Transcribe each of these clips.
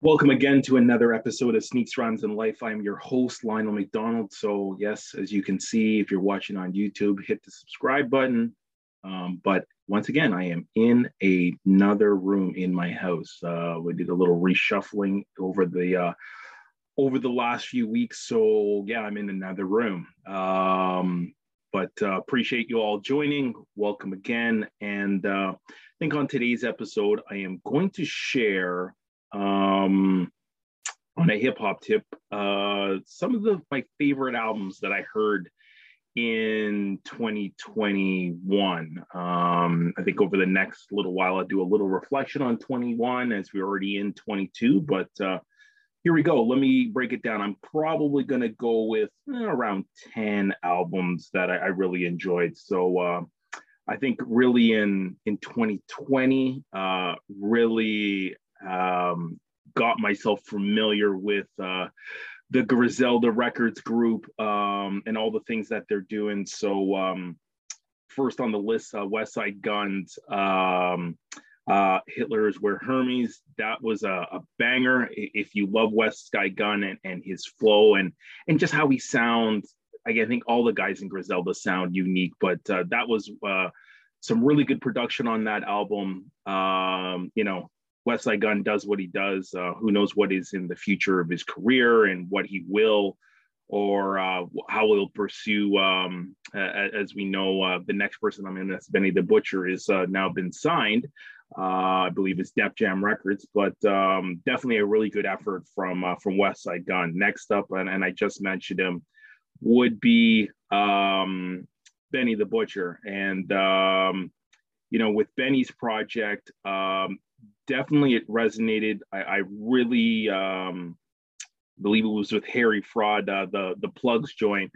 Welcome again to another episode of Sneaks Runs in Life. I'm your host, Lionel McDonald. So, yes, as you can see, if you're watching on YouTube, hit the subscribe button. Um, but once again, I am in a, another room in my house. Uh, we did a little reshuffling over the uh, over the last few weeks, so yeah, I'm in another room. Um, but uh, appreciate you all joining. Welcome again, and uh, I think on today's episode, I am going to share um, on a hip hop tip, uh, some of the my favorite albums that I heard in 2021. Um, I think over the next little while, I'll do a little reflection on 21 as we're already in 22. But uh, here we go. Let me break it down. I'm probably going to go with eh, around 10 albums that I, I really enjoyed. So uh, I think really in in 2020, uh, really um, got myself familiar with uh, the Griselda Records group um, and all the things that they're doing. So, um, first on the list, uh, Westside Gunn's. um, uh, Hitler Wears Hermes. That was a, a, banger. If you love Westside Gunn and, and his flow and and just how he sounds, I think all the guys in Griselda sound unique, but uh, that was uh, some really good production on that album. Um, you know, Westside Gunn does what he does. Uh, who knows what is in the future of his career and what he will or uh, how he'll pursue. Um, as we know, uh, the next person I'm in, that's Benny the Butcher, is uh, now been signed. Uh, I believe it's Def Jam Records, but um, definitely a really good effort from uh, from Westside Gunn. Next up, and, and I just mentioned him, would be um, Benny the Butcher, and um, you know, with Benny's project, um, definitely it resonated. I, I really um, believe it was with Harry Fraud, uh, the the plugs joint.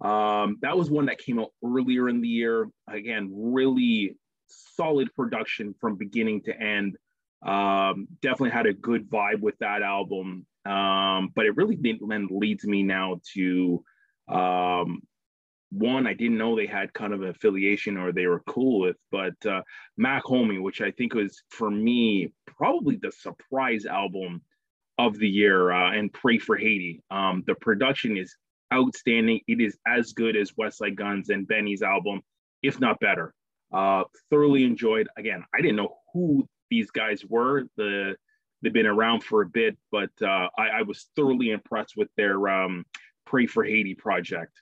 Um, that was one that came out earlier in the year. Again, really solid production from beginning to end. Um, definitely had a good vibe with that album. Um, but it really then leads me now to um, one I didn't know they had kind of an affiliation or they were cool with, but uh, Mach-Hommy, which I think was for me probably the surprise album of the year, uh, and Pray for Haiti. Um, the production is outstanding. It is as good as Westside Gunn's and Benny's album, if not better. Uh, thoroughly enjoyed. Again, I didn't know who these guys were. The they've been around for a bit, but uh, I, I was thoroughly impressed with their um, Pray for Haiti project.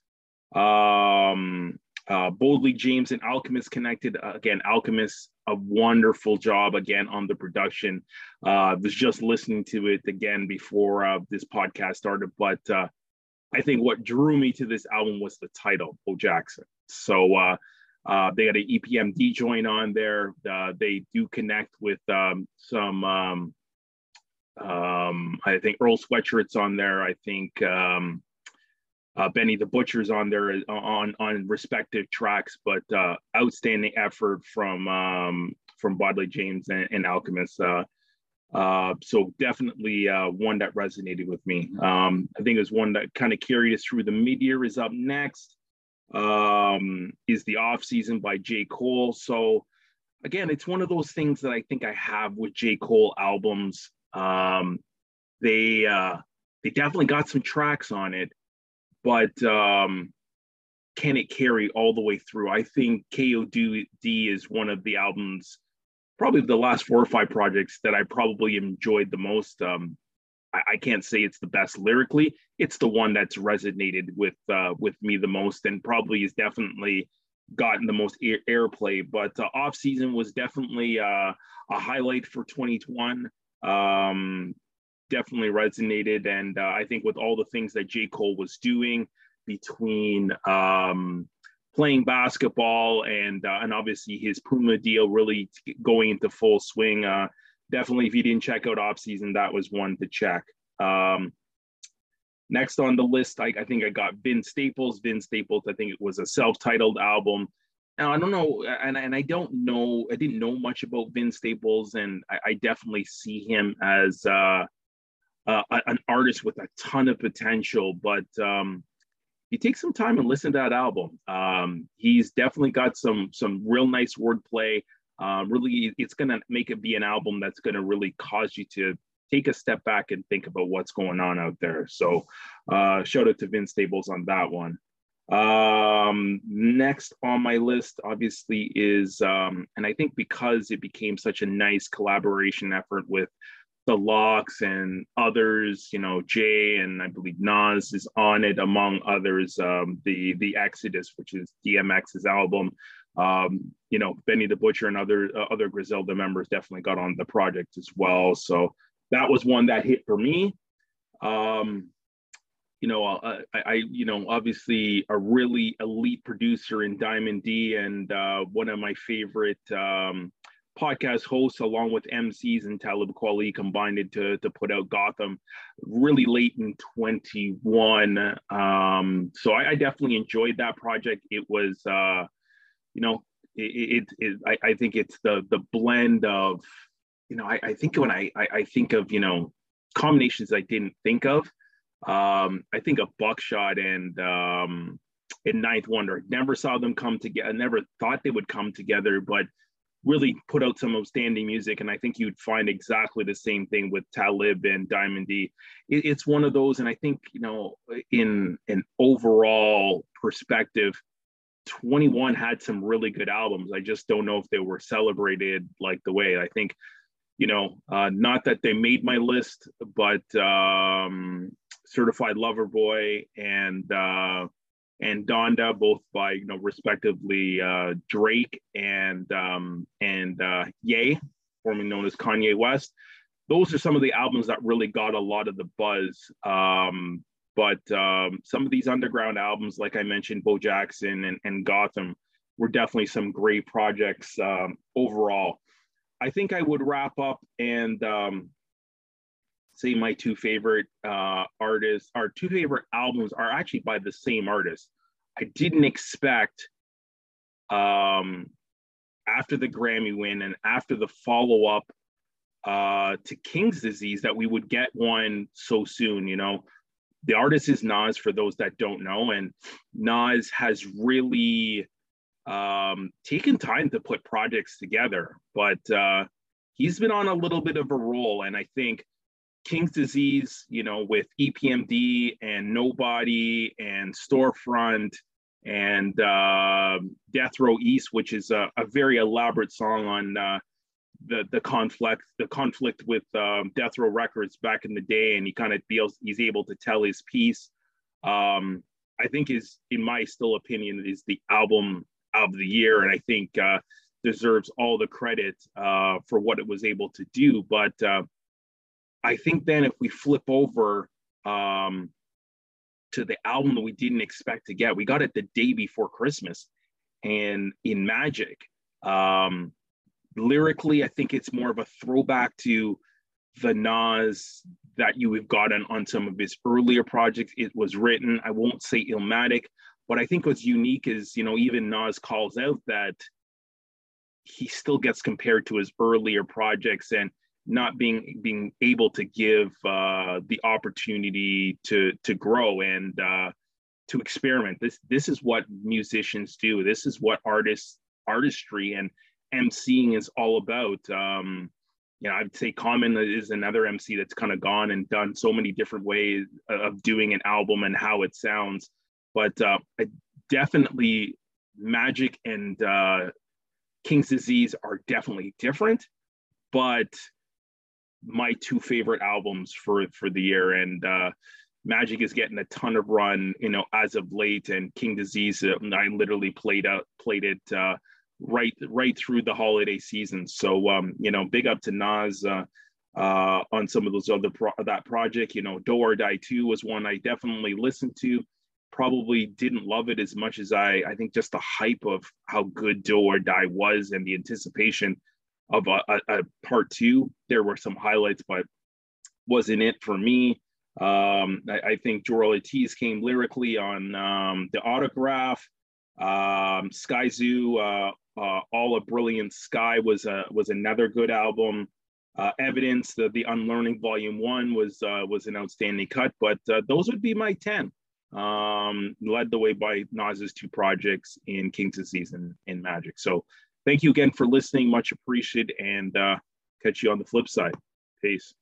Um, uh, Boldy James and Alchemist connected. Uh, again, Alchemist, a wonderful job again on the production. Uh, was just listening to it again before uh, this podcast started, but uh, I think what drew me to this album was the title, Bo Jackson. So uh, they got an EPMD joint on there. Uh, they do connect with um, some, um, um, I think Earl Sweatshirt's on there. I think um, uh, Benny the Butcher's on there uh, on on respective tracks, but uh, outstanding effort from um, from Boldy James and, and Alchemist. Uh, uh, so definitely uh, one that resonated with me. Um, I think it was one that kind of carried us through. The mid-year is up next. Um, is the off season by J. Cole. So again, it's one of those things that I think I have with J. Cole albums. Um, they uh, they definitely got some tracks on it but um, can it carry all the way through? I think KOD is one of the albums, probably the last four or five projects that I probably enjoyed the most. Um, I, I, can't say it's the best lyrically. It's the one that's resonated with uh, with me the most, and probably is definitely gotten the most air- airplay. But uh, off season was definitely uh, a highlight for 2021. Um, definitely resonated. And uh, I think with all the things that J. Cole was doing between um, playing basketball and uh, and obviously his Puma deal really going into full swing. Definitely, if you didn't check out off season, that was one to check. Um, next on the list, I, I, think I got Vince Staples. Vince Staples, I think it was a self-titled album. Now I don't know, and, and I don't know, I didn't know much about Vince Staples, and I, I definitely see him as uh, uh, an artist with a ton of potential, but um, you take some time and listen to that album. Um, he's definitely got some some real nice wordplay. Uh, really, it's gonna make it be an album that's gonna really cause you to take a step back and think about what's going on out there. So uh, shout out to Vince Staples on that one. Um, next on my list, obviously, is um, and I think because it became such a nice collaboration effort with the LOX and others, you know, Jay and I believe Nas is on it, among others. Um, the the Exodus, which is DMX's album. Um, you know, Benny the Butcher and other uh, other Griselda members definitely got on the project as well. So that was one that hit for me. Um, you know, uh, I, I, you know, obviously a really elite producer in Diamond D and uh, one of my favorite um, podcast hosts, along with MCs and Talib Kweli, combined to to put out Gotham really late in 21. Um, so I, I, definitely enjoyed that project. It was, uh, you know, it, it, it I, I, think it's the the blend of, you know, I, I think when I, I I think of you know combinations I didn't think of. Um, I think of Buckshot and um, and 9th Wonder. Never saw them come together. Never thought they would come together, but really put out some outstanding music. And I think you'd find exactly the same thing with Talib and Diamond D. It, it's one of those, and I think you know, in an overall perspective, 21 had some really good albums. I just don't know if they were celebrated like the way I think. You know, uh, not that they made my list, but um, Certified Lover Boy and uh, and Donda, both by you know respectively uh, Drake and um, and uh, Ye, formerly known as Kanye West. Those are some of the albums that really got a lot of the buzz. Um, but um, some of these underground albums, like I mentioned, Bo Jackson and, and Gotham, were definitely some great projects um, overall. I think I would wrap up and um, say my two favorite uh, artists, our two favorite albums are actually by the same artist. I didn't expect um, after the Grammy win and after the follow up uh, to King's Disease that we would get one so soon. You know, the artist is Nas for those that don't know, and Nas has really um, taken time to put projects together, but uh, he's been on a little bit of a roll, and I think King's disease, you know, with EPMD and Nobody and Storefront and uh, Death Row East, which is a, a very elaborate song on uh, the the conflict the conflict with um, Death Row Records back in the day, and he kind of feels he's able to tell his piece. Um, I think is, in my still opinion, is the album of the year, and I think uh, deserves all the credit uh, for what it was able to do. But uh, I think then if we flip over um, to the album that we didn't expect to get, we got it the day before Christmas, and in Magic, um, lyrically, I think it's more of a throwback to the Nas that you have gotten on some of his earlier projects. It was written, I won't say Illmatic, but I think what's unique is, you know, even Nas calls out that he still gets compared to his earlier projects and not being being able to give uh, the opportunity to to grow and uh, to experiment. This this is what musicians do. This is what artists artistry and emceeing is all about. Um, you know, I'd say Common is another MC that's kind of gone and done so many different ways of doing an album and how it sounds. But uh, definitely, Magic and uh, King's Disease are definitely different, but my two favorite albums for for the year and uh magic is getting a ton of run you know as of late and king disease uh, i literally played out played it uh right right through the holiday season so um you know big up to nas uh uh on some of those other pro- that project you know do or die 2 was one i definitely listened to probably didn't love it as much as i i think just the hype of how good do or die was and the anticipation of a, a, a part two. There were some highlights, but wasn't it for me. Um, I, I, think Joell Ortiz came lyrically on um, the autograph. Um, Skyzoo, uh, uh, All a Brilliant Sky was a, was another good album. Uh, Evidence, the, the Unlearning Volume One was uh, was an outstanding cut, but uh, those would be my ten. Um, led the way by Nas's two projects in King's Disease and in Magic. So thank you again for listening. Much appreciated, and uh, catch you on the flip side. Peace.